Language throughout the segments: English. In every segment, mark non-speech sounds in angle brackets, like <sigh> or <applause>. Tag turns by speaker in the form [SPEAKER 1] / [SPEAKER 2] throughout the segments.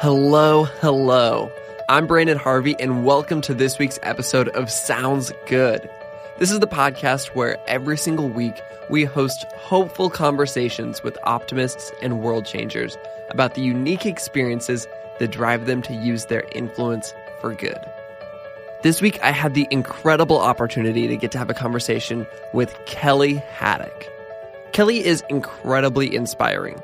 [SPEAKER 1] Hello, hello. I'm Brandon Harvey, and welcome to this week's episode of Sounds Good. This is the podcast where every single week we host hopeful conversations with optimists and world changers about the unique experiences that drive them to use their influence for good. This week, I had the incredible opportunity to get to have a conversation with Kelly Haddock. Kelly is incredibly inspiring.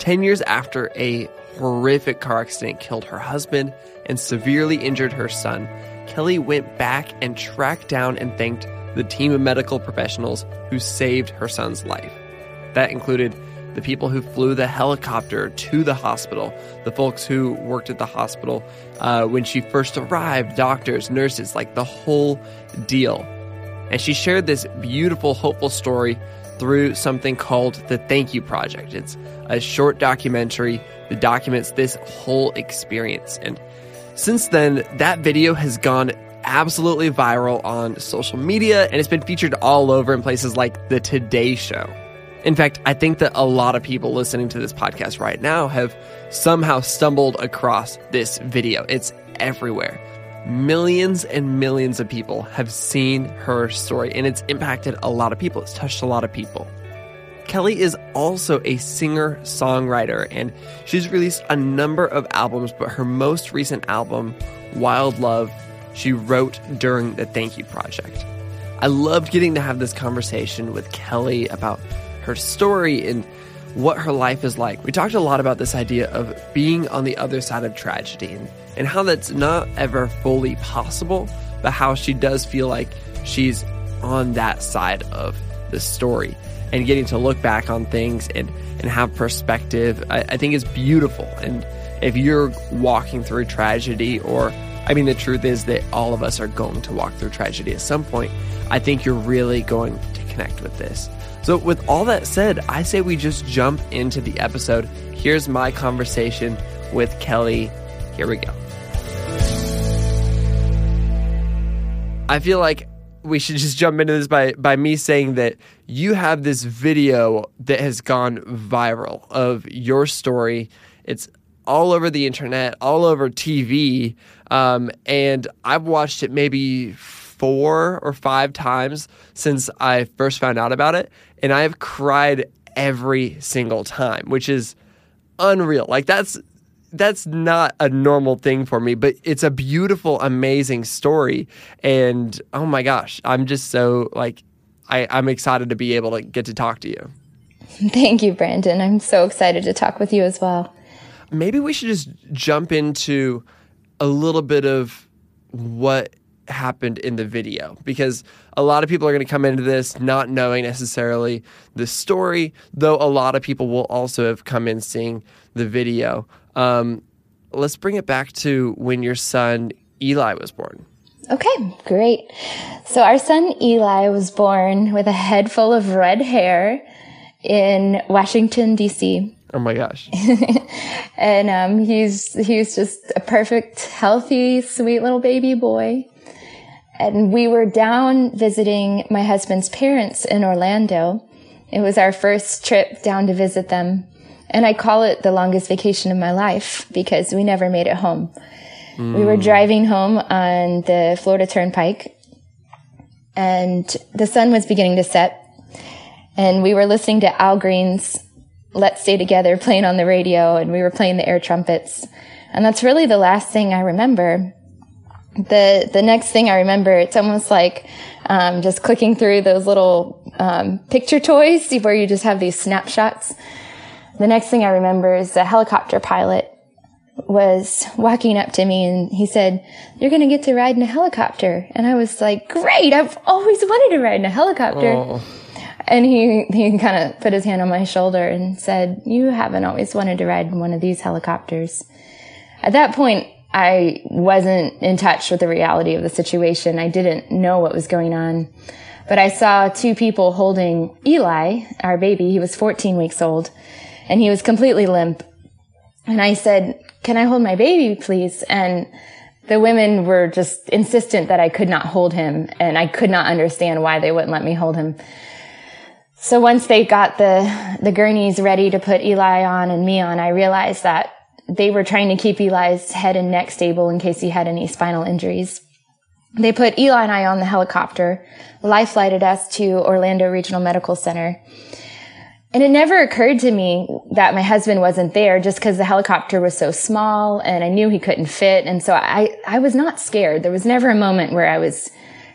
[SPEAKER 1] 10 years after a horrific car accident killed her husband and severely injured her son, Kelly went back and tracked down and thanked the team of medical professionals who saved her son's life. That included the people who flew the helicopter to the hospital, the folks who worked at the hospital uh, when she first arrived, doctors, nurses, like the whole deal. And she shared this beautiful, hopeful story through something called the Thank You Project. It's a short documentary that documents this whole experience. And since then, that video has gone absolutely viral on social media and it's been featured all over in places like the Today Show. In fact, I think that a lot of people listening to this podcast right now have somehow stumbled across this video. It's everywhere. Millions and millions of people have seen her story, and it's impacted a lot of people. It's touched a lot of people. Kelly is also a singer songwriter, and she's released a number of albums, but her most recent album, Wild Love, she wrote during the Thank You Project. I loved getting to have this conversation with Kelly about her story and what her life is like. We talked a lot about this idea of being on the other side of tragedy and, and how that's not ever fully possible, but how she does feel like she's on that side of the story and getting to look back on things and, and have perspective. I, I think is beautiful. And if you're walking through tragedy, or I mean, the truth is that all of us are going to walk through tragedy at some point, I think you're really going to connect with this. So, with all that said, I say we just jump into the episode. Here's my conversation with Kelly. Here we go. I feel like we should just jump into this by by me saying that you have this video that has gone viral of your story. It's all over the internet, all over TV, um, and I've watched it maybe four or five times since I first found out about it, and I have cried every single time, which is unreal. Like that's that's not a normal thing for me, but it's a beautiful, amazing story. And oh my gosh, I'm just so like I, I'm excited to be able to get to talk to you. <laughs>
[SPEAKER 2] Thank you, Brandon. I'm so excited to talk with you as well.
[SPEAKER 1] Maybe we should just jump into a little bit of what happened in the video because a lot of people are going to come into this not knowing necessarily the story, though a lot of people will also have come in seeing the video. Um, let's bring it back to when your son Eli was born.
[SPEAKER 2] Okay, great. So our son Eli was born with a head full of red hair in Washington D.C.
[SPEAKER 1] Oh my gosh! <laughs>
[SPEAKER 2] and um, he's he's just a perfect, healthy, sweet little baby boy. And we were down visiting my husband's parents in Orlando. It was our first trip down to visit them. And I call it the longest vacation of my life because we never made it home. Mm. We were driving home on the Florida Turnpike and the sun was beginning to set. And we were listening to Al Green's Let's Stay Together playing on the radio and we were playing the air trumpets. And that's really the last thing I remember the the next thing I remember, it's almost like um, just clicking through those little um, picture toys where you just have these snapshots. The next thing I remember is a helicopter pilot was walking up to me and he said, "You're going to get to ride in a helicopter." And I was like, "Great! I've always wanted to ride in a helicopter." Oh. And he, he kind of put his hand on my shoulder and said, you haven't always wanted to ride in one of these helicopters. At that point, I wasn't in touch with the reality of the situation. I didn't know what was going on. But I saw two people holding Eli, our baby. He was 14 weeks old and he was completely limp. And I said, can I hold my baby, please? And the women were just insistent that I could not hold him and I could not understand why they wouldn't let me hold him. So once they got the, the gurneys ready to put Eli on and me on, I realized that they were trying to keep Eli's head and neck stable in case he had any spinal injuries. They put Eli and I on the helicopter, life flighted us to Orlando Regional Medical Center. And it never occurred to me that my husband wasn't there just because the helicopter was so small and I knew he couldn't fit. And so I, I was not scared. There was never a moment where I was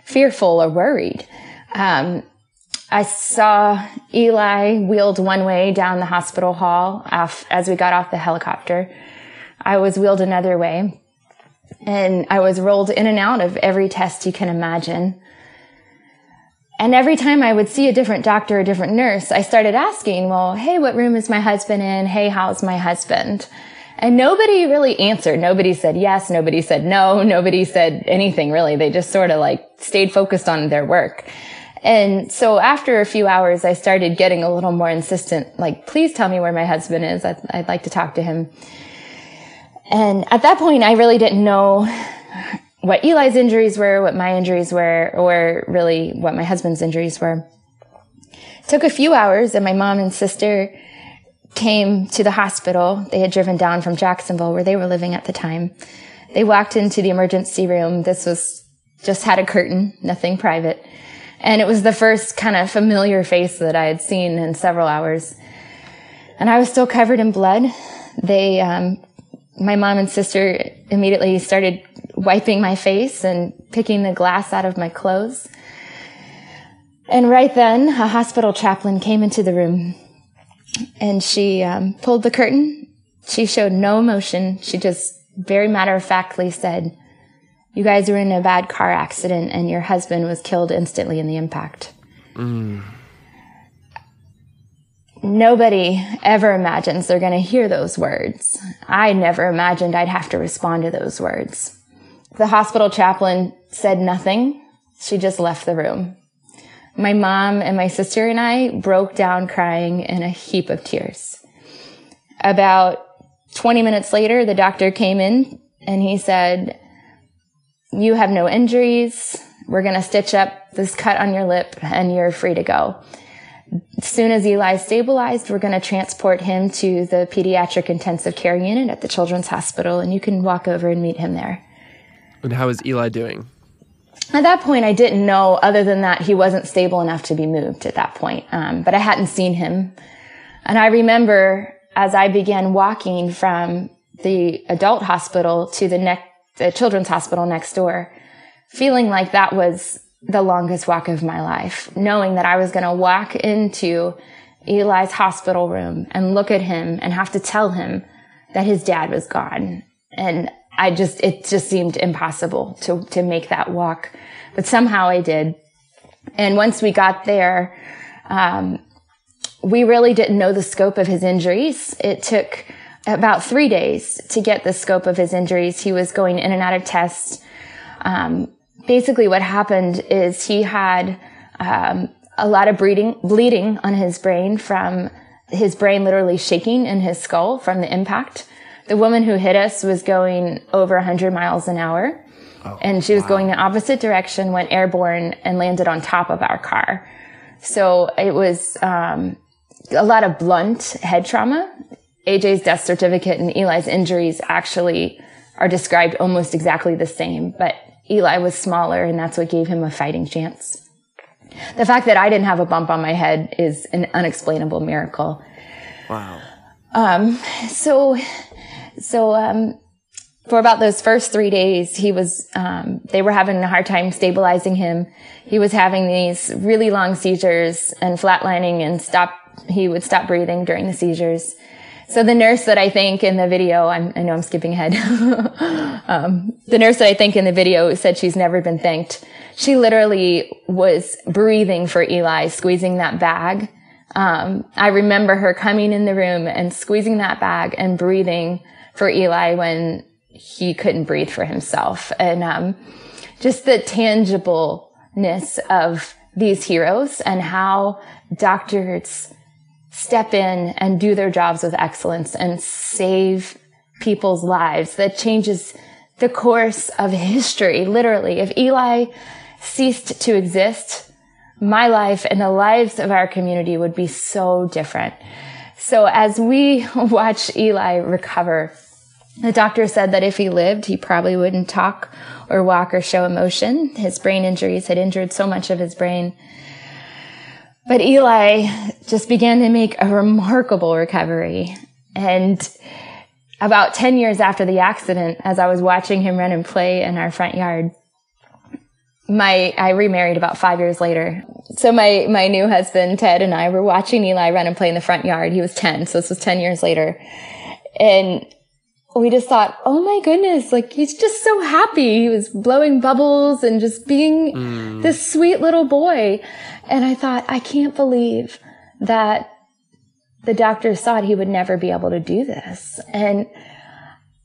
[SPEAKER 2] fearful or worried. Um, I saw Eli wheeled one way down the hospital hall as we got off the helicopter. I was wheeled another way and I was rolled in and out of every test you can imagine. And every time I would see a different doctor, a different nurse, I started asking, well, hey, what room is my husband in? Hey, how's my husband? And nobody really answered. Nobody said yes. Nobody said no. Nobody said anything really. They just sort of like stayed focused on their work. And so after a few hours, I started getting a little more insistent, like, please tell me where my husband is. I'd, I'd like to talk to him. And at that point, I really didn't know what Eli's injuries were, what my injuries were, or really what my husband's injuries were. It took a few hours and my mom and sister came to the hospital. They had driven down from Jacksonville where they were living at the time. They walked into the emergency room. This was just had a curtain, nothing private. And it was the first kind of familiar face that I had seen in several hours. And I was still covered in blood. They um, my mom and sister immediately started wiping my face and picking the glass out of my clothes. And right then, a hospital chaplain came into the room and she um, pulled the curtain. She showed no emotion. She just very matter of factly said, You guys were in a bad car accident and your husband was killed instantly in the impact. Mm nobody ever imagines they're going to hear those words. I never imagined I'd have to respond to those words. The hospital chaplain said nothing. She just left the room. My mom and my sister and I broke down crying in a heap of tears. About 20 minutes later, the doctor came in and he said, you have no injuries. We're going to stitch up this cut on your lip and you're free to go as soon as Eli stabilized, we're going to transport him to the pediatric intensive care unit at the Children's Hospital, and you can walk over and meet him there.
[SPEAKER 1] And how is Eli doing?
[SPEAKER 2] At that point, I didn't know, other than that, he wasn't stable enough to be moved at that point. Um, but I hadn't seen him. And I remember as I began walking from the adult hospital to the, the children's hospital next door, feeling like that was the longest walk of my life, knowing that I was going to walk into Eli's hospital room and look at him and have to tell him that his dad was gone. And I just, it just seemed impossible to, to make that walk. But somehow I did. And once we got there, um, we really didn't know the scope of his injuries. It took about three days to get the scope of his injuries. He was going in and out of tests. Um, basically what happened is he had um, a lot of bleeding, bleeding on his brain from his brain literally shaking in his skull from the impact. The woman who hit us was going over 100 miles an hour. Oh, and she was wow. going the opposite direction, went airborne, and landed on top of our car. So it was um, a lot of blunt head trauma. AJ's death certificate and Eli's injuries actually are described almost exactly the same, but Eli was smaller and that's what gave him a fighting chance. The fact that I didn't have a bump on my head is an unexplainable miracle.
[SPEAKER 1] Wow.
[SPEAKER 2] Um, so, so, um, for about those first three days, he was, um, they were having a hard time stabilizing him. He was having these really long seizures and flatlining and stop, he would stop breathing during the seizures. So the nurse that I think in the video, I'm, i know I'm skipping ahead. <laughs> um, the nurse that I think in the video said she's never been thanked. she literally was breathing for Eli, squeezing that bag. Um, I remember her coming in the room and squeezing that bag and breathing for Eli when he couldn't breathe for himself. And, um, just the tangibleness of these heroes and how doctors step in and do their jobs with excellence and save people's lives that changes the course of history. Literally, if Eli ceased to exist, my life and the lives of our community would be so different. So as we <laughs> watch Eli recover, the doctor said that if he lived, he probably wouldn't talk or walk or show emotion. His brain injuries had injured so much of his brain. But Eli just began to make a remarkable recovery. And about 10 years after the accident, as I was watching him run and play in our front yard, my, I remarried about five years later. So my, my new husband, Ted, and I were watching Eli run and play in the front yard. He was 10, so this was 10 years later. And we just thought, oh my goodness, like he's just so happy. He was blowing bubbles and just being mm. this sweet little boy. And I thought, I can't believe that the doctors thought he would never be able to do this. And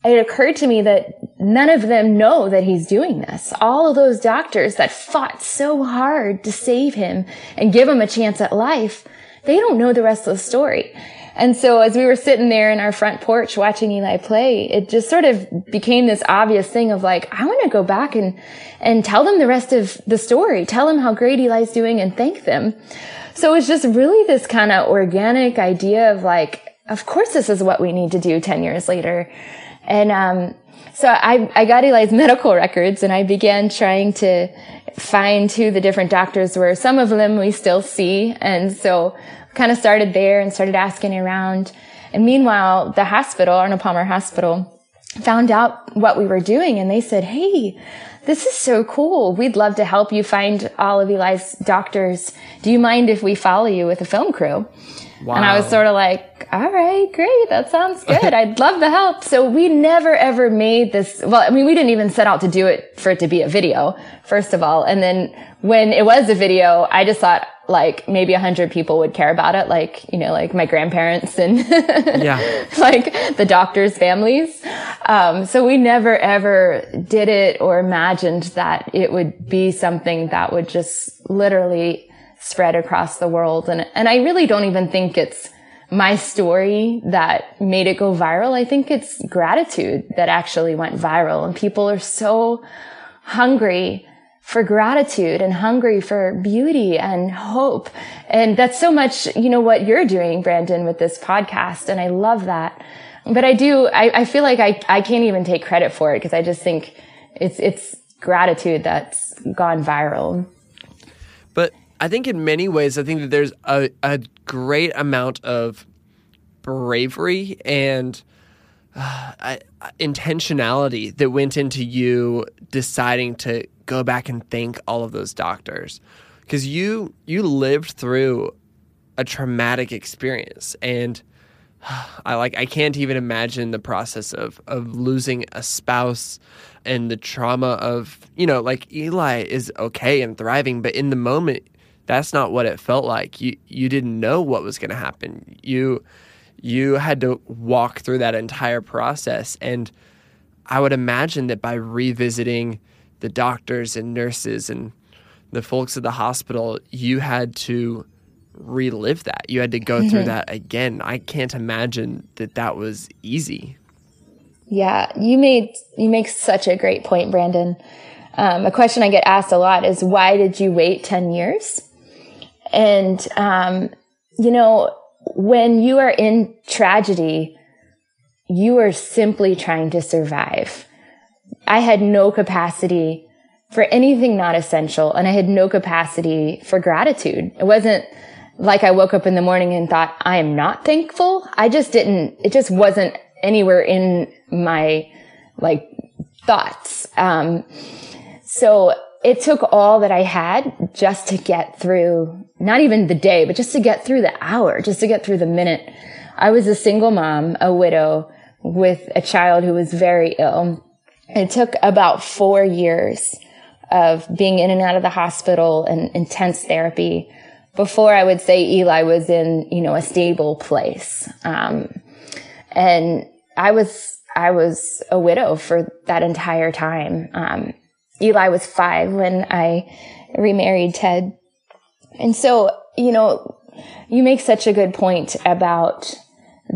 [SPEAKER 2] it occurred to me that none of them know that he's doing this. All of those doctors that fought so hard to save him and give him a chance at life, they don't know the rest of the story. And so as we were sitting there in our front porch watching Eli play, it just sort of became this obvious thing of like, I want to go back and, and tell them the rest of the story, tell them how great Eli's doing and thank them. So it was just really this kind of organic idea of like, of course this is what we need to do 10 years later. And, um, so I, I got Eli's medical records and I began trying to find who the different doctors were. Some of them we still see. And so kind of started there and started asking around. And meanwhile, the hospital, Arnold Palmer Hospital, found out what we were doing and they said, Hey, this is so cool. We'd love to help you find all of Eli's doctors. Do you mind if we follow you with a film crew? Wow. And I was sort of like, all right, great. That sounds good. I'd love the help. So we never ever made this. Well, I mean, we didn't even set out to do it for it to be a video, first of all. And then when it was a video, I just thought, like maybe a hundred people would care about it, like, you know, like my grandparents and <laughs> yeah. like the doctors' families. Um, so we never ever did it or imagined that it would be something that would just literally spread across the world. And, and I really don't even think it's my story that made it go viral. I think it's gratitude that actually went viral and people are so hungry for gratitude and hungry for beauty and hope. And that's so much, you know, what you're doing, Brandon, with this podcast. And I love that. But I do, I, I feel like I, I can't even take credit for it because I just think it's, it's gratitude that's gone viral.
[SPEAKER 1] I think in many ways, I think that there's a, a great amount of bravery and uh, intentionality that went into you deciding to go back and thank all of those doctors. Because you you lived through a traumatic experience and <sighs> I like I can't even imagine the process of of losing a spouse and the trauma of you know like Eli is okay and thriving but in the moment that's not what it felt like you you didn't know what was going to happen you you had to walk through that entire process and I would imagine that by revisiting the doctors and nurses and the folks at the hospital, you had to relive that. You had to go mm-hmm. through that again. I can't imagine that that was easy.
[SPEAKER 2] Yeah, you made you make such a great point, Brandon. Um, a question I get asked a lot is why did you wait ten years? And um, you know, when you are in tragedy, you are simply trying to survive. I had no capacity for anything not essential and I had no capacity for gratitude. It wasn't like I woke up in the morning and thought, I am not thankful. I just didn't, it just wasn't anywhere in my like thoughts. Um, so it took all that I had just to get through, not even the day, but just to get through the hour, just to get through the minute. I was a single mom, a widow with a child who was very ill. It took about four years of being in and out of the hospital and intense therapy before I would say Eli was in, you know, a stable place. Um, and I was, I was a widow for that entire time. Um, Eli was five when I remarried Ted. And so, you know, you make such a good point about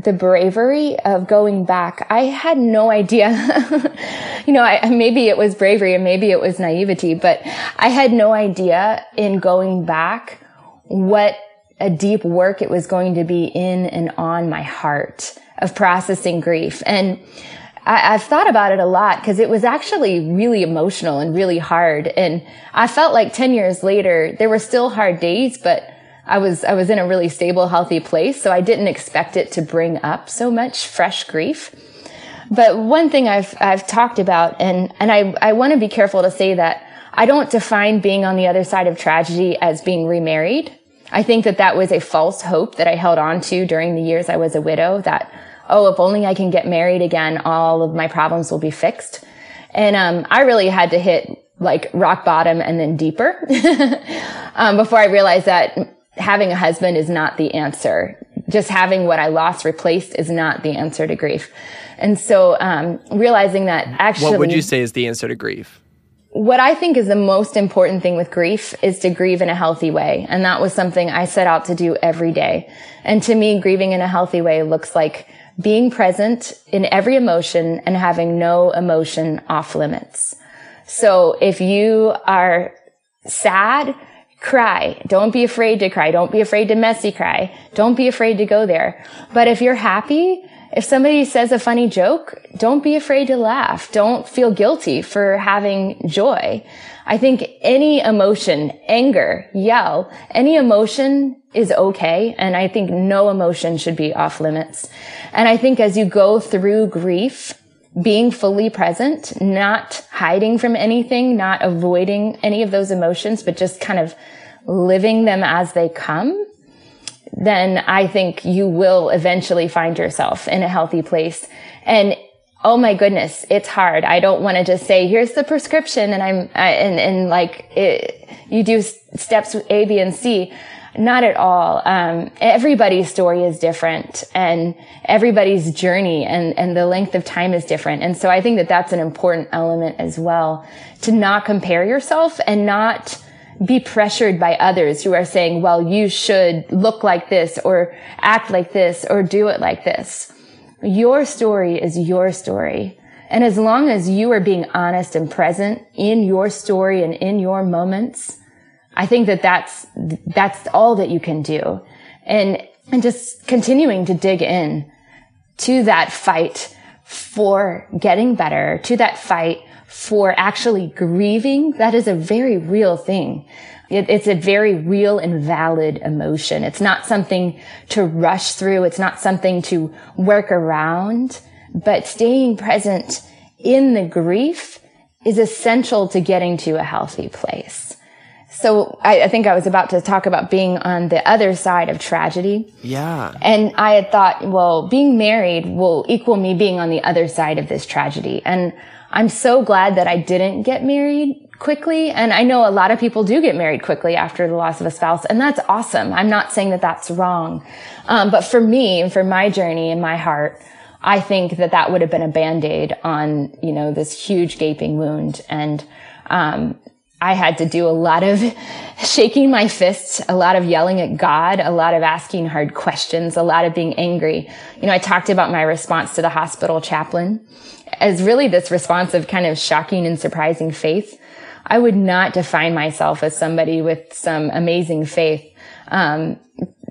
[SPEAKER 2] the bravery of going back. I had no idea, <laughs> you know, I, maybe it was bravery and maybe it was naivety, but I had no idea in going back what a deep work it was going to be in and on my heart of processing grief. And I, have thought about it a lot because it was actually really emotional and really hard. And I felt like 10 years later, there were still hard days, but I was, I was in a really stable, healthy place. So I didn't expect it to bring up so much fresh grief. But one thing I've, I've talked about, and, and I, I want to be careful to say that I don't define being on the other side of tragedy as being remarried. I think that that was a false hope that I held on to during the years I was a widow that, oh, if only I can get married again, all of my problems will be fixed. And, um, I really had to hit like rock bottom and then deeper, <laughs> um, before I realized that having a husband is not the answer. Just having what I lost replaced is not the answer to grief. And so, um, realizing that actually.
[SPEAKER 1] What would you say is the answer to grief?
[SPEAKER 2] What I think is the most important thing with grief is to grieve in a healthy way. And that was something I set out to do every day. And to me, grieving in a healthy way looks like being present in every emotion and having no emotion off limits. So if you are sad, cry. Don't be afraid to cry. Don't be afraid to messy cry. Don't be afraid to go there. But if you're happy, if somebody says a funny joke, don't be afraid to laugh. Don't feel guilty for having joy. I think any emotion, anger, yell, any emotion is okay. And I think no emotion should be off limits. And I think as you go through grief, being fully present, not hiding from anything, not avoiding any of those emotions, but just kind of living them as they come, then I think you will eventually find yourself in a healthy place. And oh my goodness, it's hard. I don't want to just say, here's the prescription and I'm, I, and, and like it, you do steps A, B, and C. Not at all. Um, everybody's story is different and everybody's journey and, and the length of time is different. And so I think that that's an important element as well to not compare yourself and not be pressured by others who are saying, well, you should look like this or act like this or do it like this. Your story is your story. And as long as you are being honest and present in your story and in your moments, I think that that's, that's all that you can do. And, and just continuing to dig in to that fight for getting better, to that fight for actually grieving. That is a very real thing. It, it's a very real and valid emotion. It's not something to rush through. It's not something to work around, but staying present in the grief is essential to getting to a healthy place. So I, I, think I was about to talk about being on the other side of tragedy.
[SPEAKER 1] Yeah.
[SPEAKER 2] And I had thought, well, being married will equal me being on the other side of this tragedy. And I'm so glad that I didn't get married quickly. And I know a lot of people do get married quickly after the loss of a spouse. And that's awesome. I'm not saying that that's wrong. Um, but for me and for my journey in my heart, I think that that would have been a band-aid on, you know, this huge gaping wound. And, um, I had to do a lot of <laughs> shaking my fists, a lot of yelling at God, a lot of asking hard questions, a lot of being angry. You know, I talked about my response to the hospital chaplain as really this response of kind of shocking and surprising faith. I would not define myself as somebody with some amazing faith. Um,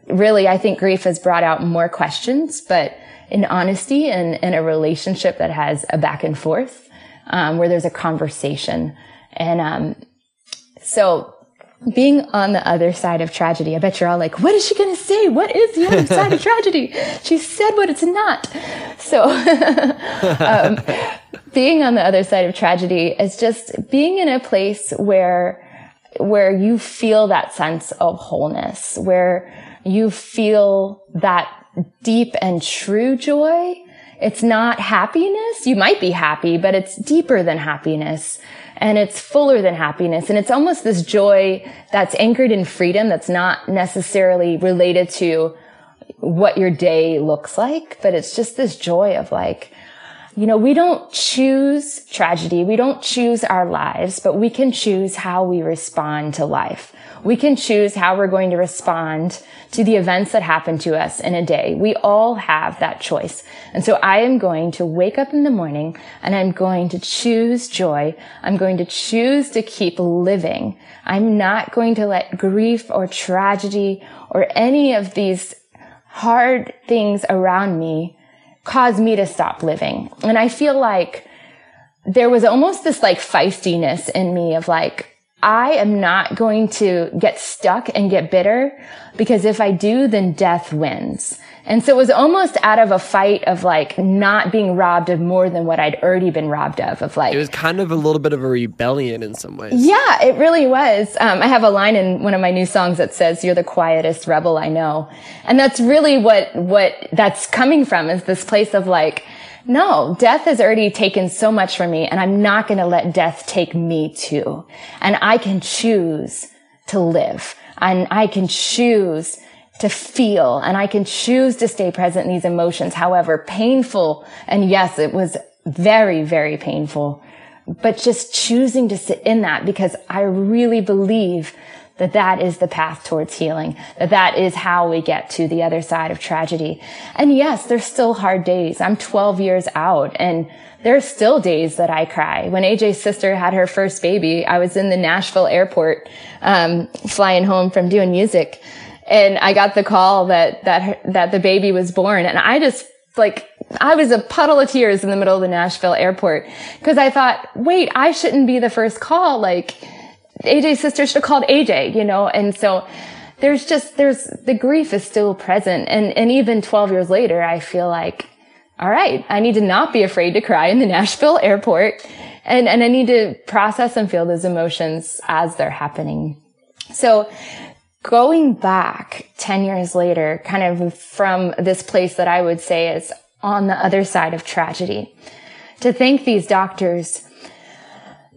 [SPEAKER 2] really, I think grief has brought out more questions, but in honesty and in a relationship that has a back and forth, um, where there's a conversation. And, um, so being on the other side of tragedy, I bet you're all like, what is she going to say? What is the other side of tragedy? <laughs> She said what it's not. So, <laughs> um, being on the other side of tragedy is just being in a place where, where you feel that sense of wholeness, where you feel that deep and true joy. It's not happiness. You might be happy, but it's deeper than happiness and it's fuller than happiness. And it's almost this joy that's anchored in freedom that's not necessarily related to what your day looks like, but it's just this joy of like, you know, we don't choose tragedy. We don't choose our lives, but we can choose how we respond to life. We can choose how we're going to respond to the events that happen to us in a day. We all have that choice. And so I am going to wake up in the morning and I'm going to choose joy. I'm going to choose to keep living. I'm not going to let grief or tragedy or any of these hard things around me cause me to stop living. And I feel like there was almost this like feistiness in me of like, I am not going to get stuck and get bitter because if I do, then death wins. And so it was almost out of a fight of like not being robbed of more than what I'd already been robbed of. Of like,
[SPEAKER 1] it was kind of a little bit of a rebellion in some ways.
[SPEAKER 2] Yeah, it really was. Um, I have a line in one of my new songs that says, "You're the quietest rebel I know," and that's really what what that's coming from is this place of like, no, death has already taken so much from me and I'm not going to let death take me too. And I can choose to live and I can choose to feel and I can choose to stay present in these emotions, however painful. And yes, it was very, very painful, but just choosing to sit in that because I really believe that that is the path towards healing, that that is how we get to the other side of tragedy. And yes, there's still hard days. I'm 12 years out and there's still days that I cry. When AJ's sister had her first baby, I was in the Nashville airport, um, flying home from doing music. And I got the call that, that, that the baby was born. And I just like, I was a puddle of tears in the middle of the Nashville airport because I thought, wait, I shouldn't be the first call. Like, AJ's sister should have called AJ, you know, and so there's just, there's, the grief is still present. And, and even 12 years later, I feel like, all right, I need to not be afraid to cry in the <laughs> Nashville airport. And, and I need to process and feel those emotions as they're happening. So going back 10 years later, kind of from this place that I would say is on the other side of tragedy, to thank these doctors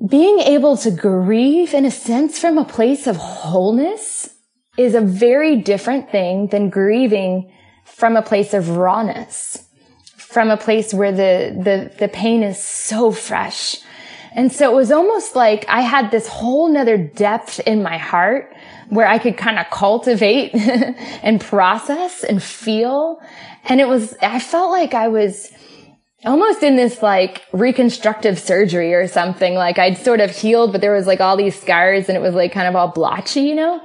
[SPEAKER 2] being able to grieve in a sense from a place of wholeness is a very different thing than grieving from a place of rawness, from a place where the, the, the pain is so fresh. And so it was almost like I had this whole nother depth in my heart where I could kind of cultivate <laughs> and process and feel. And it was, I felt like I was, almost in this like reconstructive surgery or something. Like I'd sort of healed, but there was like all these scars and it was like kind of all blotchy, you know?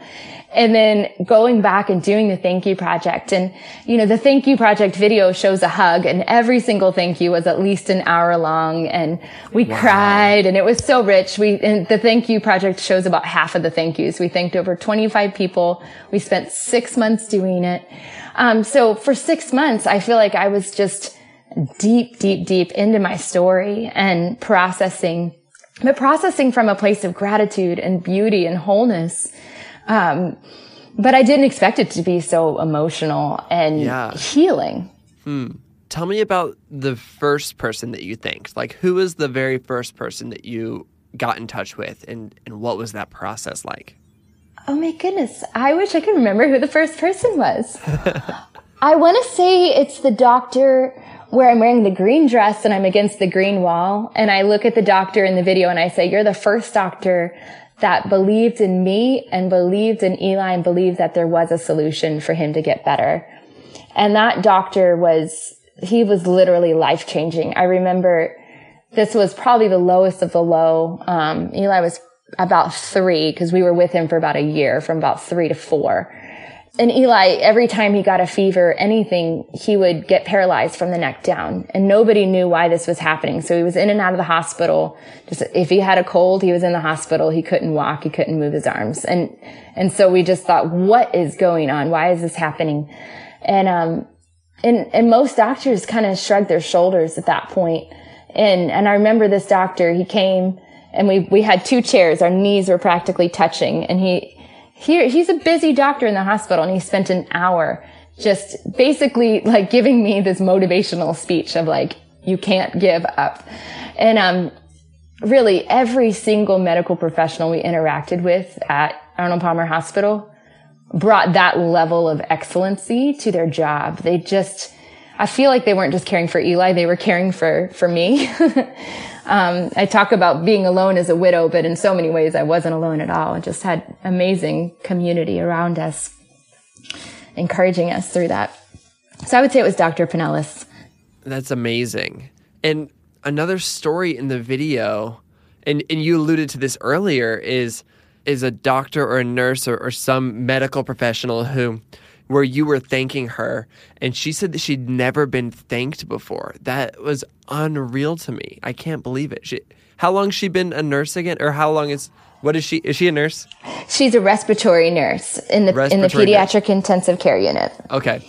[SPEAKER 2] And then going back and doing the thank you project. And, you know, the thank you project video shows a hug and every single thank you was at least an hour long and we wow. cried and it was so rich. We, and the thank you project shows about half of the thank yous. We thanked over 25 people. We spent six months doing it. Um, so for six months, I feel like I was just, deep, deep, deep into my story and processing, but processing from a place of gratitude and beauty and wholeness. Um, but I didn't expect it to be so emotional and yeah. healing.
[SPEAKER 1] Hmm. Tell me about the first person that you thanked. Like, who was the very first person that you got in touch with, and, and what was that process like?
[SPEAKER 2] Oh my goodness. I wish I could remember who the first person was. <laughs> I want to say it's the doctor where I'm wearing the green dress and I'm against the green wall. And I look at the doctor in the video and I say, you're the first doctor that believed in me and believed in Eli and believed that there was a solution for him to get better. And that doctor was, he was literally life changing. I remember this was probably the lowest of the low. Um, Eli was about three because we were with him for about a year from about three to four. And Eli, every time he got a fever, anything, he would get paralyzed from the neck down. And nobody knew why this was happening. So he was in and out of the hospital. Just if he had a cold, he was in the hospital. He couldn't walk. He couldn't move his arms. And, and so we just thought, what is going on? Why is this happening? And, um, and, and most doctors kind of shrugged their shoulders at that point. And, and I remember this doctor, he came and we, we had two chairs. Our knees were practically touching and he, here, he's a busy doctor in the hospital and he spent an hour just basically like giving me this motivational speech of like, you can't give up. And, um, really every single medical professional we interacted with at Arnold Palmer Hospital brought that level of excellency to their job. They just, I feel like they weren't just caring for Eli, they were caring for, for me. <laughs> um, I talk about being alone as a widow, but in so many ways I wasn't alone at all. I just had amazing community around us, encouraging us through that. So I would say it was Dr. Pinellas.
[SPEAKER 1] That's amazing. And another story in the video, and, and you alluded to this earlier, is is a doctor or a nurse or, or some medical professional who where you were thanking her and she said that she'd never been thanked before. That was unreal to me. I can't believe it. She, how long she been a nurse again or how long is what is she is she a nurse?
[SPEAKER 2] She's a respiratory nurse in the respiratory in the pediatric nurse. intensive care unit.
[SPEAKER 1] Okay.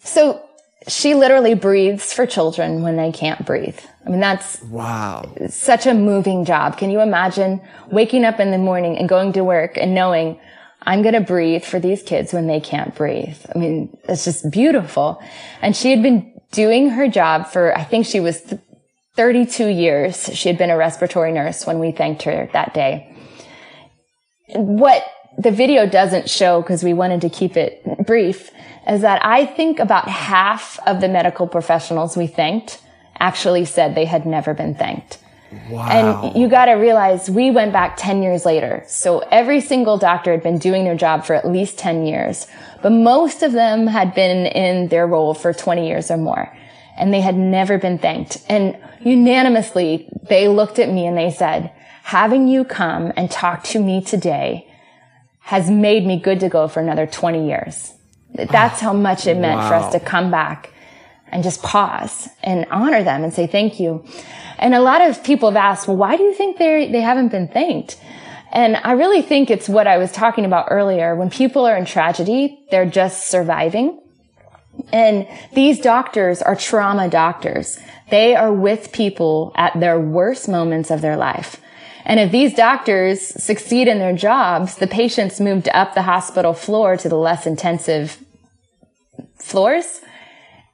[SPEAKER 2] So she literally breathes for children when they can't breathe. I mean, that's
[SPEAKER 1] wow,
[SPEAKER 2] such a moving job. Can you imagine waking up in the morning and going to work and knowing I'm going to breathe for these kids when they can't breathe? I mean, it's just beautiful. And she had been doing her job for, I think she was 32 years. She had been a respiratory nurse when we thanked her that day. What the video doesn't show because we wanted to keep it brief is that I think about half of the medical professionals we thanked actually said they had never been thanked.
[SPEAKER 1] Wow.
[SPEAKER 2] And you got to realize we went back 10 years later. So every single doctor had been doing their job for at least 10 years, but most of them had been in their role for 20 years or more and they had never been thanked. And unanimously, they looked at me and they said, having you come and talk to me today has made me good to go for another 20 years. That's how much it meant wow. for us to come back and just pause and honor them and say thank you. And a lot of people have asked, well, why do you think they they haven't been thanked? And I really think it's what I was talking about earlier. When people are in tragedy, they're just surviving. And these doctors are trauma doctors. They are with people at their worst moments of their life. And if these doctors succeed in their jobs, the patients moved up the hospital floor to the less intensive floors.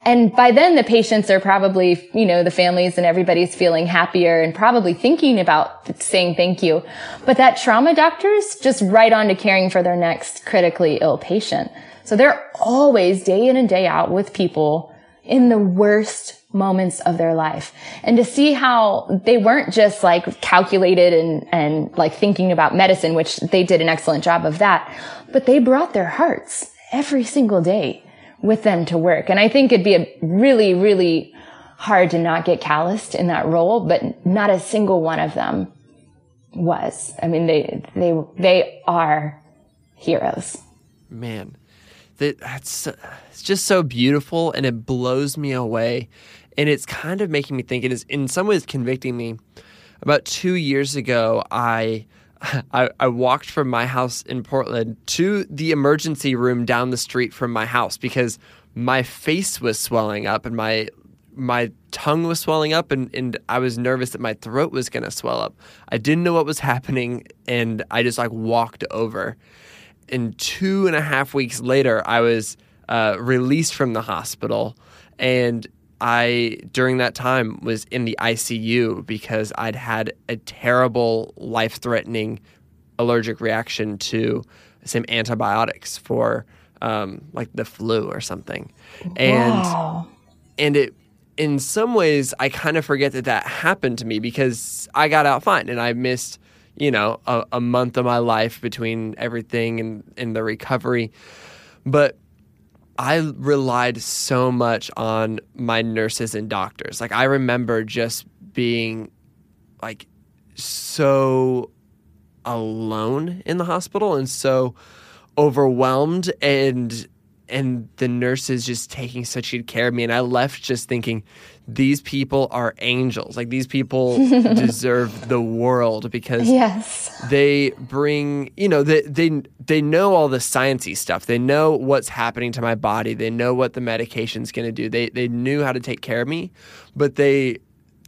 [SPEAKER 2] And by then the patients are probably, you know, the families and everybody's feeling happier and probably thinking about saying thank you. But that trauma doctor's just right on to caring for their next critically ill patient. So they're always day in and day out with people in the worst moments of their life and to see how they weren't just like calculated and, and like thinking about medicine, which they did an excellent job of that, but they brought their hearts every single day with them to work. And I think it'd be a really, really hard to not get calloused in that role, but not a single one of them was. I mean, they, they, they are heroes.
[SPEAKER 1] Man, that, that's, it's just so beautiful and it blows me away and it's kind of making me think. It is in some ways convicting me. About two years ago, I, I I walked from my house in Portland to the emergency room down the street from my house because my face was swelling up and my my tongue was swelling up and, and I was nervous that my throat was gonna swell up. I didn't know what was <laughs> happening and I just like walked over. And two and a half weeks later, I was uh, released from the hospital and I during that time was in the ICU because I'd had a terrible life-threatening allergic reaction to some antibiotics for um, like the flu or something, and
[SPEAKER 2] wow.
[SPEAKER 1] and it in some ways I kind of forget that that happened to me because I got out fine and I missed you know a, a month of my life between everything and, and the recovery, but I relied so much on my nurses and doctors. Like I remember just being like so alone in the hospital and so overwhelmed and and the nurses just taking such good care of me and I left just thinking these people are angels. Like these people <laughs> deserve the world because
[SPEAKER 2] yes.
[SPEAKER 1] they bring, you know, they they they know all the sciencey stuff. They know what's happening to my body. They know what the medication's going to do. They they knew how to take care of me, but they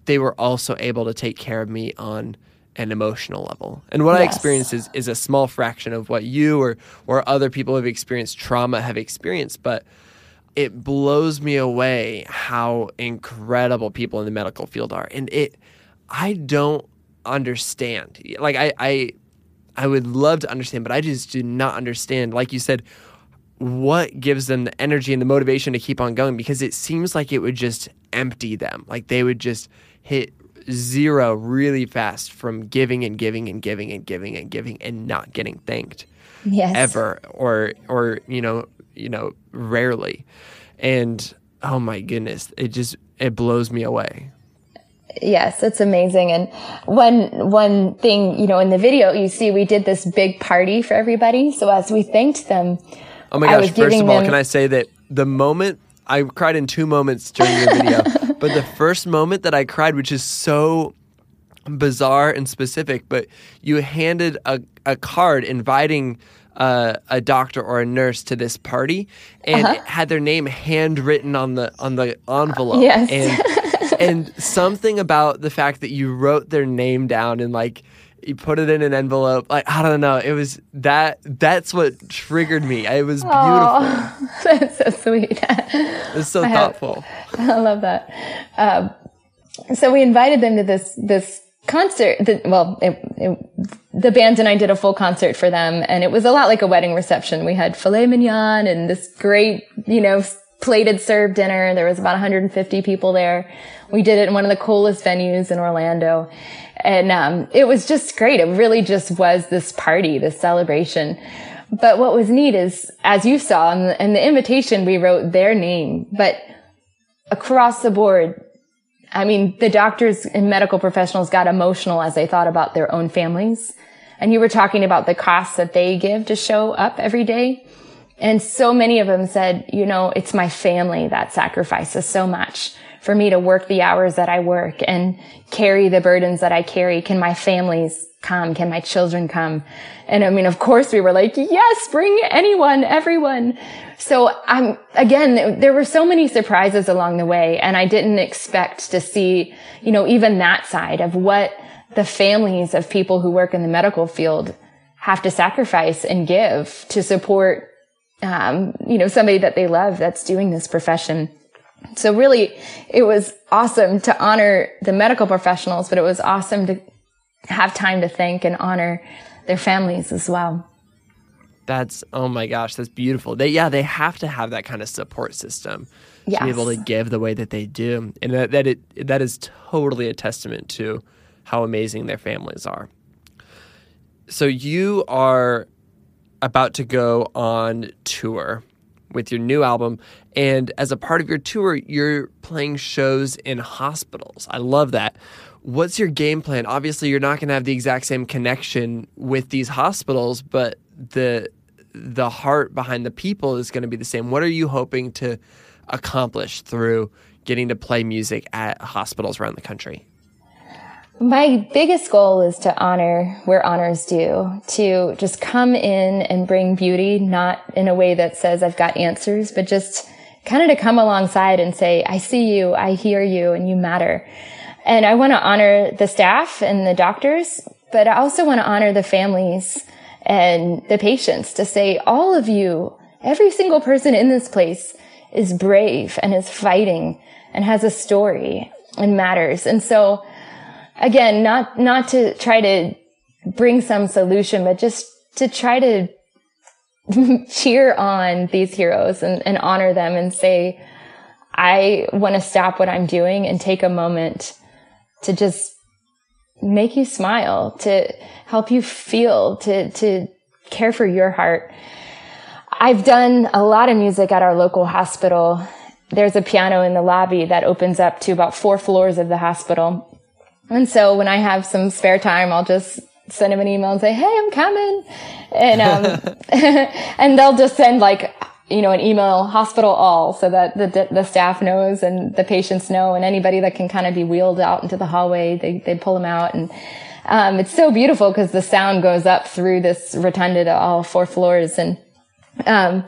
[SPEAKER 1] they were also able to take care of me on an emotional level. And what yes. I experienced is, is a small fraction of what you or or other people who have experienced trauma have experienced, but it blows me away how incredible people in the medical field are. And it I don't understand. Like I, I, I would love to understand, but I just do not understand. Like you said, what gives them the energy and the motivation to keep on going? Because it seems like it would just empty them. Like they would just hit zero really fast from giving and giving and giving and giving and giving and not getting thanked
[SPEAKER 2] yes.
[SPEAKER 1] ever or or you know you know rarely and oh my goodness it just it blows me away
[SPEAKER 2] Yes, it's amazing. And one one thing, you know, in the video you see we did this big party for everybody. So as we thanked them,
[SPEAKER 1] oh my gosh! First of all, them... can I say that the moment I cried in two moments during your video, <laughs> but the first moment that I cried, which is so bizarre and specific, but you handed a, a card inviting uh, a doctor or a nurse to this party and uh-huh. had their name handwritten on the on the envelope.
[SPEAKER 2] Yes.
[SPEAKER 1] And, <laughs> and something about the fact that you wrote their name down and like you put it in an envelope. Like I don't know, it was that. That's what triggered me. It was beautiful.
[SPEAKER 2] Aww, <laughs> that's so sweet.
[SPEAKER 1] It's so I thoughtful.
[SPEAKER 2] Have, I love that. Um, so we invited them to this this concert. The, well, it, it, the band and I did a full concert for them, and it was a lot like a wedding reception. We had filet mignon and this great, you know, plated served dinner. There was about 150 people there. We did it in one of the coolest venues in Orlando. And um, it was just great. It really just was this party, this celebration. But what was neat is, as you saw in the, in the invitation, we wrote their name, but across the board, I mean, the doctors and medical professionals got emotional as they thought about their own families. And you were talking about the costs that they give to show up every day. And so many of them said, you know, it's my family that sacrifices so much for me to work the hours that I work and carry the burdens that I carry. Can my families come? Can my children come? And I mean, of course we were like, yes, bring anyone, everyone. So I'm, again, there were so many surprises along the way and I didn't expect to see, you know, even that side of what the families of people who work in the medical field have to sacrifice and give to support, um, you know, somebody that they love that's doing this profession. So really, it was awesome to honor the medical professionals, but it was awesome to have time to thank and honor their families as well.
[SPEAKER 1] That's oh my gosh, that's beautiful. They yeah, they have to have that kind of support system yes. to be able to give the way that they do, and that, that it that is totally a testament to how amazing their families are. So you are about to go on tour with your new album. And as a part of your tour, you're playing shows in hospitals. I love that. What's your game plan? Obviously, you're not going to have the exact same connection with these hospitals, but the the heart behind the people is going to be the same. What are you hoping to accomplish through getting to play music at hospitals around the country?
[SPEAKER 2] My biggest goal is to honor where honors due, to just come in and bring beauty, not in a way that says I've got answers, but just kind of to come alongside and say, I see you, I hear you, and you matter. And I want to honor the staff and the doctors, but I also want to honor the families and the patients to say, all of you, every single person in this place is brave and is fighting and has a story and matters. And so, again, not, not to try to bring some solution, but just to try to <laughs> cheer on these heroes and, and honor them and say, I want to stop what I'm doing and take a moment to just make you smile, to help you feel, to, to care for your heart. I've done a lot of music at our local hospital. There's a piano in the lobby that opens up to about four floors of the hospital. And so when I have some spare time, I'll just send them an email and say, Hey, I'm coming. And, um, <laughs> <laughs> and they'll just send like, you know, an email hospital all so that the, the staff knows and the patients know and anybody that can kind of be wheeled out into the hallway, they, they pull them out. And, um, it's so beautiful because the sound goes up through this rotunda to all four floors. And, um,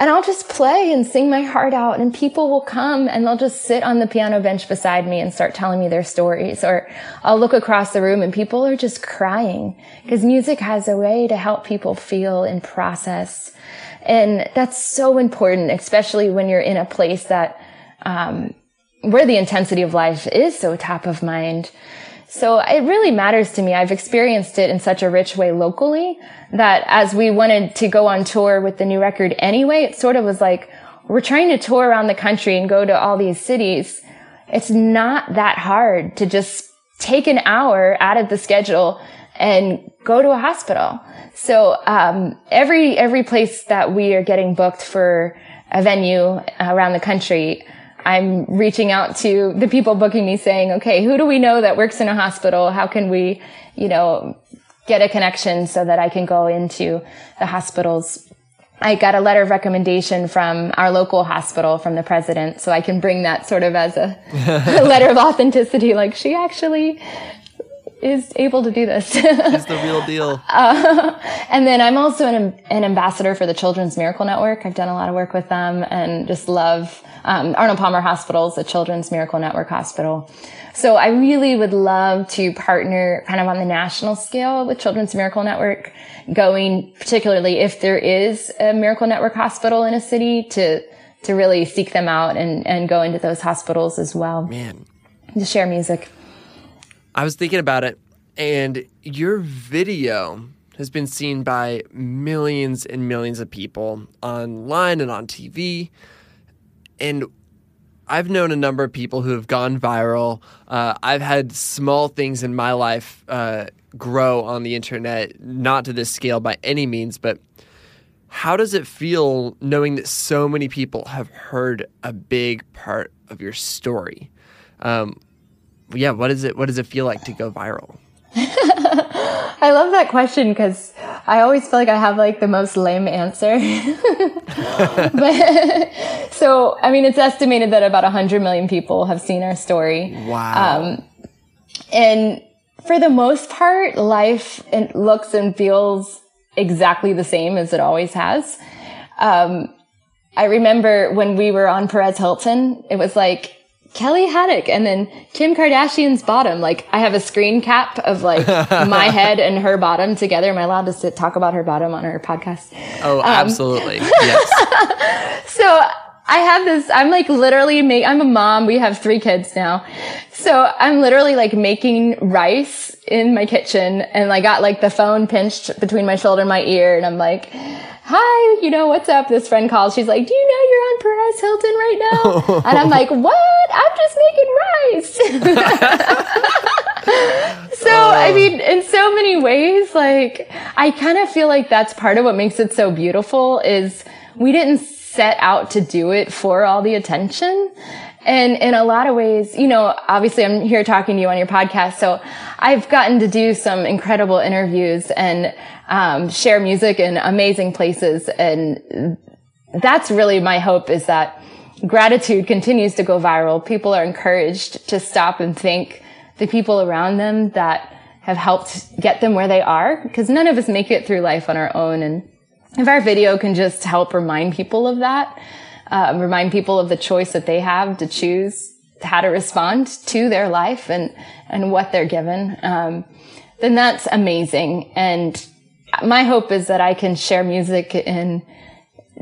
[SPEAKER 2] and I'll just play and sing my heart out and people will come and they'll just sit on the piano bench beside me and start telling me their stories. Or I'll look across the room and people are just crying because music has a way to help people feel and process. And that's so important, especially when you're in a place that, um, where the intensity of life is so top of mind. So it really matters to me. I've experienced it in such a rich way locally that as we wanted to go on tour with the new record anyway, it sort of was like, we're trying to tour around the country and go to all these cities. It's not that hard to just take an hour out of the schedule and go to a hospital. So um, every every place that we are getting booked for a venue around the country, I'm reaching out to the people booking me saying, okay, who do we know that works in a hospital? How can we, you know, get a connection so that I can go into the hospitals? I got a letter of recommendation from our local hospital from the president, so I can bring that sort of as a, a <laughs> letter of authenticity. Like she actually is able to do this. <laughs>
[SPEAKER 1] She's the real deal.
[SPEAKER 2] Uh, and then I'm also an, an, ambassador for the Children's Miracle Network. I've done a lot of work with them and just love um, Arnold Palmer Hospital, the Children's Miracle Network hospital. So I really would love to partner kind of on the national scale with Children's Miracle Network, going particularly if there is a Miracle Network hospital in a city to to really seek them out and, and go into those hospitals as well.
[SPEAKER 1] Man.
[SPEAKER 2] To share music.
[SPEAKER 1] I was thinking about it, and your video has been seen by millions and millions of people online and on TV. And I've known a number of people who have gone viral. Uh, I've had small things in my life uh, grow on the internet, not to this scale by any means, but how does it feel knowing that so many people have heard a big part of your story? Um, yeah, what is it? What does it feel like to go viral? <laughs>
[SPEAKER 2] I love that question because I always feel like I have like the most lame answer. <laughs> but <laughs> so, I mean, it's estimated that about 100 million people have seen our story.
[SPEAKER 1] Wow. Um,
[SPEAKER 2] and for the most part, life looks and feels exactly the same as it always has. Um, I remember when we were on Perez Hilton, it was like Kelly Haddock and then Kim Kardashian's bottom. Like I have a screen cap of like <laughs> my head and her bottom together. Am I allowed to sit, talk about her bottom on her podcast?
[SPEAKER 1] Oh, um, absolutely. yes. <laughs>
[SPEAKER 2] so I have this, I'm like literally make, I'm a mom. We have three kids now. So I'm literally like making rice in my kitchen and I got like the phone pinched between my shoulder and my ear. And I'm like, hi, you know, what's up? This friend calls. She's like, do you know you're on Perez Hilton right now? <laughs> and I'm like, what? I'm just making rice. <laughs> so, I oh. mean, in so many ways, like, I kind of feel like that's part of what makes it so beautiful is we didn't set out to do it for all the attention. And in a lot of ways, you know, obviously I'm here talking to you on your podcast. So I've gotten to do some incredible interviews and um, share music in amazing places. And that's really my hope is that gratitude continues to go viral. People are encouraged to stop and thank the people around them that have helped get them where they are because none of us make it through life on our own. And if our video can just help remind people of that, uh, remind people of the choice that they have to choose how to respond to their life and and what they're given, um, then that's amazing. And my hope is that I can share music in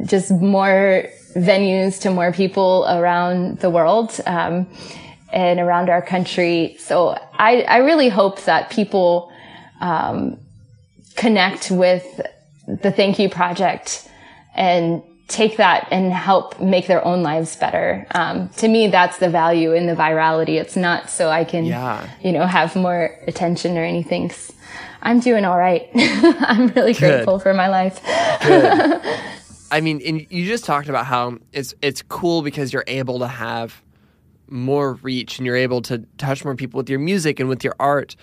[SPEAKER 2] just more venues to more people around the world um, and around our country. So I, I really hope that people um, connect with the Thank You Project and take that and help make their own lives better. Um, to me, that's the value in the virality. It's not so I can, yeah. you know, have more attention or anything. I'm doing all right. <laughs> I'm really Good. grateful for my life. <laughs>
[SPEAKER 1] I mean, and you just talked about how it's it's cool because you're able to have more reach and you're able to touch more people with your music and with your art.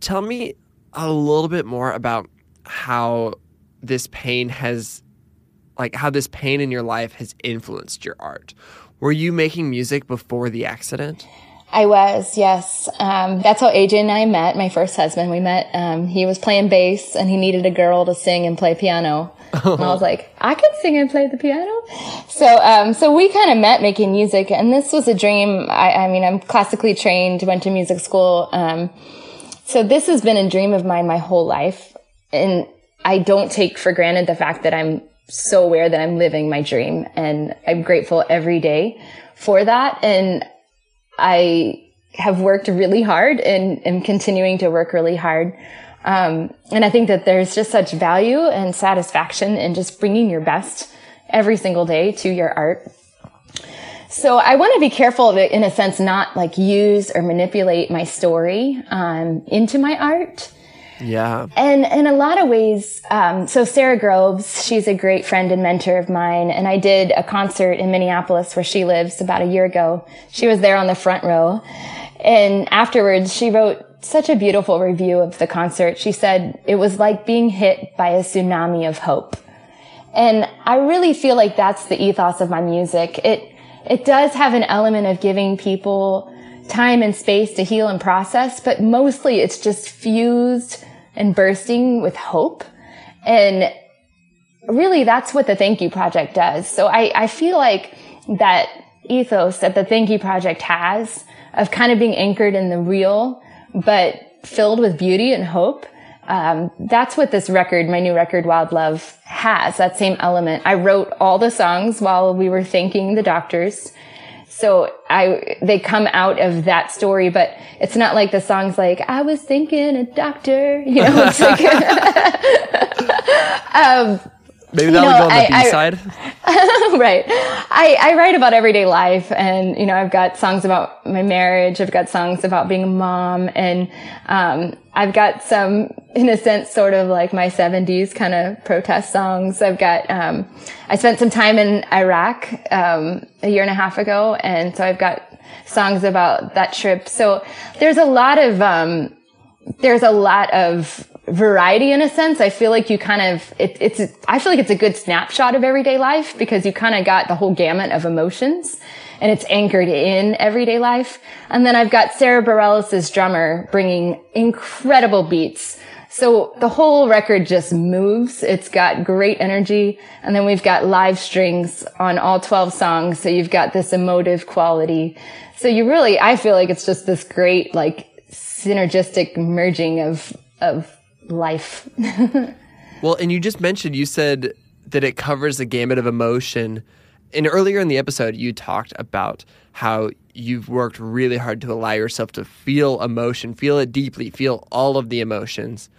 [SPEAKER 1] Tell me a little bit more about how this pain has like how this pain in your life has influenced your art. Were you making music before the accident?
[SPEAKER 2] I was, yes. Um, that's how AJ and I met. My first husband, we met. Um, he was playing bass and he needed a girl to sing and play piano. and I was <laughs> like, I can sing and play the piano. So, um, so we kind of met making music and this was a dream. I, I mean, I'm classically trained, went to music school. Um, so this has been a dream of mine my whole life. And I don't take for granted the fact that I'm so aware that I'm living my dream and I'm grateful every day for that. And I have worked really hard and am continuing to work really hard. Um, and I think that there's just such value and satisfaction in just bringing your best every single day to your art. So I want to be careful to, in a sense, not like use or manipulate my story um, into my art.
[SPEAKER 1] Yeah.
[SPEAKER 2] And in a lot of ways, um, so Sara Groves, she's a great friend and mentor of mine. And I did a concert in Minneapolis where she lives about a year ago. She was there on the front row. And afterwards, she wrote such a beautiful review of the concert. She said it was like being hit by a tsunami of hope. And I really feel like that's the ethos of my music. It, it does have an element of giving people time and space to heal and process, but mostly it's just fused and bursting with hope. And really that's what the Thank You Project does. So I, I feel like that ethos that the Thank You Project has of kind of being anchored in the real, but filled with beauty and hope. Um, that's what this record, my new record, Wild Love, has. That same element. I wrote all the songs while we were thanking the doctors. So I, they come out of that story, but it's not like the song's like, I was thinking a doctor, you know, it's like, <laughs> <laughs>
[SPEAKER 1] um, Maybe that would go on the B side. <laughs>
[SPEAKER 2] right. I, I write about everyday life and, you know, I've got songs about my marriage. I've got songs about being a mom and, um, I've got some, in a sense, sort of like my seventies kind of protest songs. I've got, um, I spent some time in Iraq, um, a year and a half ago. And so I've got songs about that trip. So there's a lot of, um, there's a lot of variety in a sense. I feel like you kind of, it, it's, I feel like it's a good snapshot of everyday life because you kind of got the whole gamut of emotions and it's anchored in everyday life. And then I've got Sara Bareilles' drummer bringing incredible beats. So the whole record just moves. It's got great energy. And then we've got live strings on all 12 songs. So you've got this emotive quality. So you really, I feel like it's just this great, like, synergistic merging of, of life. <laughs>
[SPEAKER 1] well, and you just mentioned, you said that it covers the gamut of emotion. And earlier in the episode, you talked about how you've worked really hard to allow yourself to feel emotion, feel it deeply, feel all of the emotions.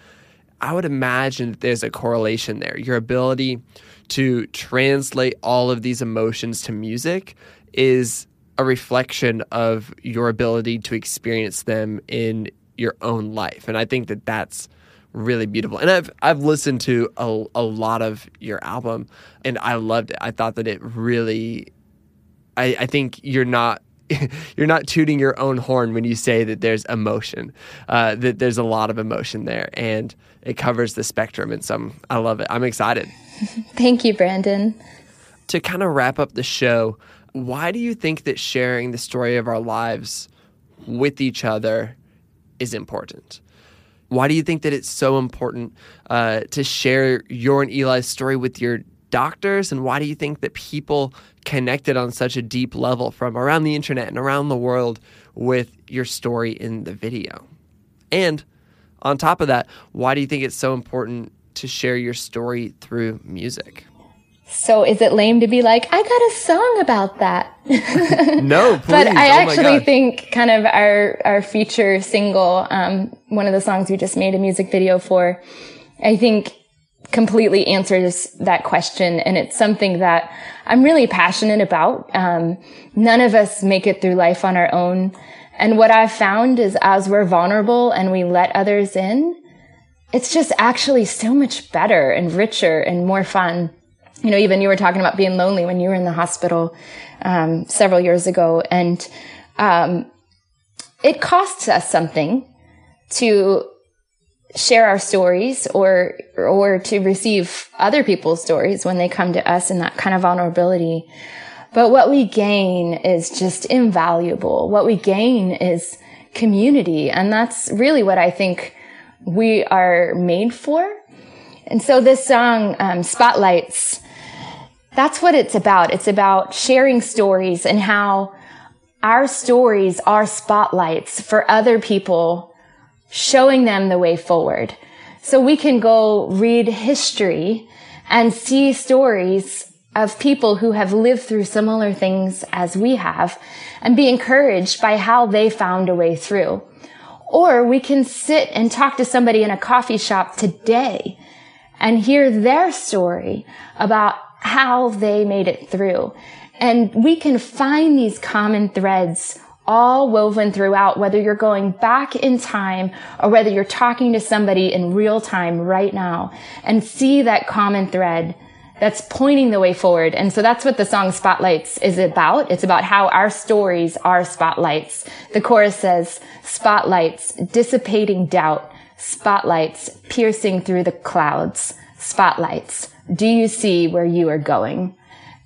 [SPEAKER 1] I would imagine that there's a correlation there. Your ability to translate all of these emotions to music is a reflection of your ability to experience them in your own life. And I think that that's really beautiful. And I've I've listened to a, a lot of your album and I loved it. I thought that it really I, I think you're not <laughs> you're not tooting your own horn when you say that there's emotion. Uh, that there's a lot of emotion there and it covers the spectrum and some I love it. I'm excited. <laughs>
[SPEAKER 2] Thank you, Brandon.
[SPEAKER 1] To kind of wrap up the show, why do you think that sharing the story of our lives with each other is important? Why do you think that it's so important uh, to share your and Eli's story with your doctors? And why do you think that people connected on such a deep level from around the internet and around the world with your story in the video? And on top of that, why do you think it's so important to share your story through music?
[SPEAKER 2] So is it lame to be like, I got a song about that? <laughs>
[SPEAKER 1] no, <laughs> please.
[SPEAKER 2] but I
[SPEAKER 1] oh
[SPEAKER 2] actually think kind of our, our feature single, um, one of the songs we just made a music video for, I think completely answers that question. And it's something that I'm really passionate about. Um, none of us make it through life on our own. And what I've found is as we're vulnerable and we let others in, it's just actually so much better and richer and more fun you know, even you were talking about being lonely when you were in the hospital um, several years ago, and um, it costs us something to share our stories or or to receive other people's stories when they come to us in that kind of vulnerability. But what we gain is just invaluable. What we gain is community, and that's really what I think we are made for. And so this song, um, Spotlights, that's what it's about. It's about sharing stories and how our stories are spotlights for other people, showing them the way forward. So we can go read history and see stories of people who have lived through similar things as we have and be encouraged by how they found a way through. Or we can sit and talk to somebody in a coffee shop today and hear their story about how they made it through. And we can find these common threads all woven throughout, whether you're going back in time or whether you're talking to somebody in real time right now and see that common thread that's pointing the way forward. And so that's what the song Spotlights is about. It's about how our stories are spotlights. The chorus says, spotlights, dissipating doubt, spotlights, piercing through the clouds, spotlights. Do you see where you are going?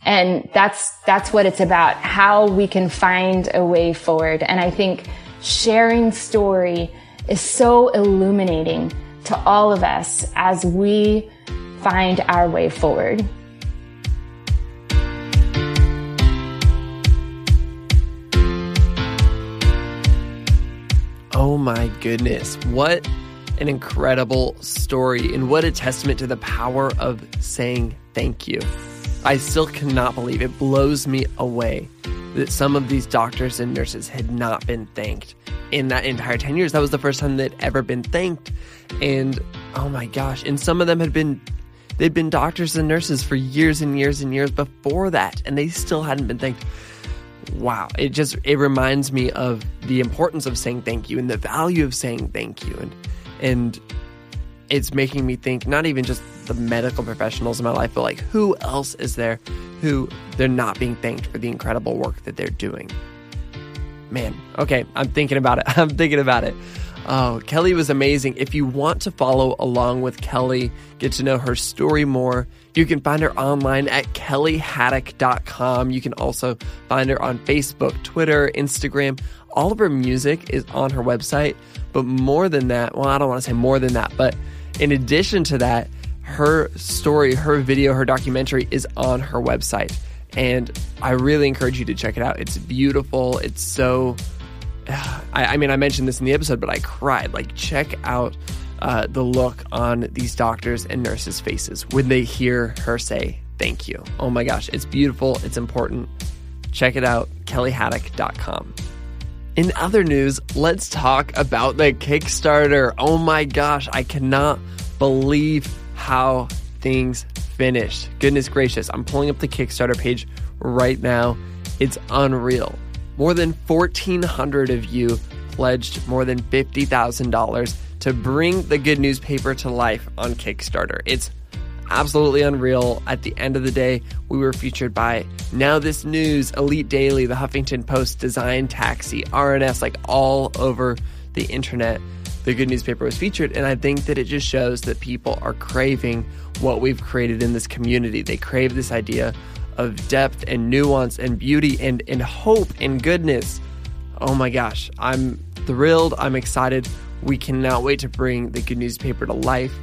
[SPEAKER 2] And that's, that's what it's about, how we can find a way forward. And I think sharing story is so illuminating to all of us as we find our way forward.
[SPEAKER 1] Oh my goodness. What an incredible story, and what a testament to the power of saying thank you. I still cannot believe it blows me away that some of these doctors and nurses had not been thanked in that entire 10 years. That was the first time they'd ever been thanked. And oh my gosh, and some of them had been They'd been doctors and nurses for years and years and years before that, and they still hadn't been thanked. Wow, it just it reminds me of the importance of saying thank you and the value of saying thank you, and and it's making me think not even just the medical professionals in my life, but like who else is there who they're not being thanked for the incredible work that they're doing. Man, okay, I'm thinking about it. <laughs> I'm thinking about it. Oh, Kelly was amazing. If you want to follow along with Kelly, get to know her story more, you can find her online at kellyhaddock.com. You can also find her on Facebook, Twitter, Instagram. All of her music is on her website. But more than that, well, I don't want to say more than that, but in addition to that, her story, her video, her documentary is on her website. And I really encourage you to check it out. It's beautiful. It's so <sighs> I, I, mean, I mentioned this in the episode, but I cried. Like, check out uh, the look on these doctors and nurses' faces when they hear her say thank you. Oh my gosh, it's beautiful. It's important. Check it out, kellyhaddock.com. In other news, let's talk about the Kickstarter. Oh my gosh, I cannot believe how things finished. Goodness gracious, I'm pulling up the Kickstarter page right now. It's unreal. More than 1,400 of you pledged more than $50,000 to bring the good newspaper to life on Kickstarter. It's absolutely unreal. At the end of the day, we were featured by Now This News, Elite Daily, the Huffington Post, Design Taxi, RNS, like all over the internet. The good newspaper was featured, and I think that it just shows that people are craving what we've created in this community. They crave this idea of depth and nuance and beauty and, and hope and goodness. Oh my gosh, I'm thrilled. I'm excited. We cannot wait to bring the good newspaper to life.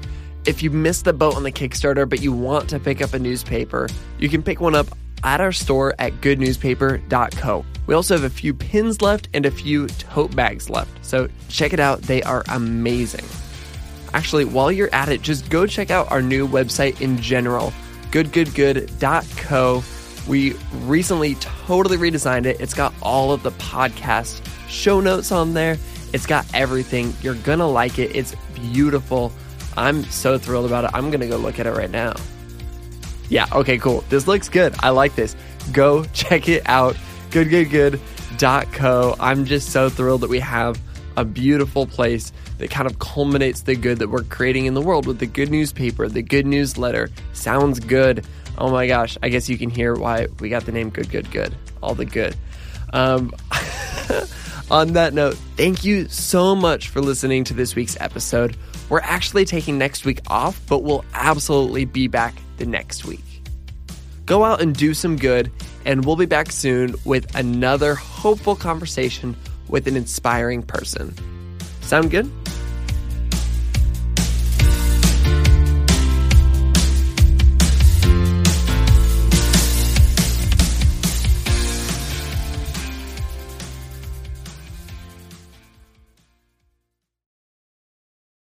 [SPEAKER 1] If you missed the boat on the Kickstarter, but you want to pick up a newspaper, you can pick one up at our store at goodnewspaper.co. We also have a few pins left and a few tote bags left, so check it out. They are amazing. Actually, while you're at it, just go check out our new website in general goodgoodgood.co. We recently totally redesigned it. It's got all of the podcast show notes on there. It's got everything. You're to like it. It's beautiful. I'm so thrilled about it. I'm going to go look at it right now. Yeah, okay, cool. This looks good. I like this. Go check it out. Good, good, good. Dot co. I'm just so thrilled that we have a beautiful place that kind of culminates the good that we're creating in the world with the good newspaper, the good newsletter. Sounds good. Oh my gosh, I guess you can hear why we got the name Good, Good, Good. All the good. Um, <laughs> on that note, thank you so much for listening to this week's episode. We're actually taking next week off, but we'll absolutely be back the next week. Go out and do some good, and we'll be back soon with another hopeful conversation with an inspiring person. Sound good?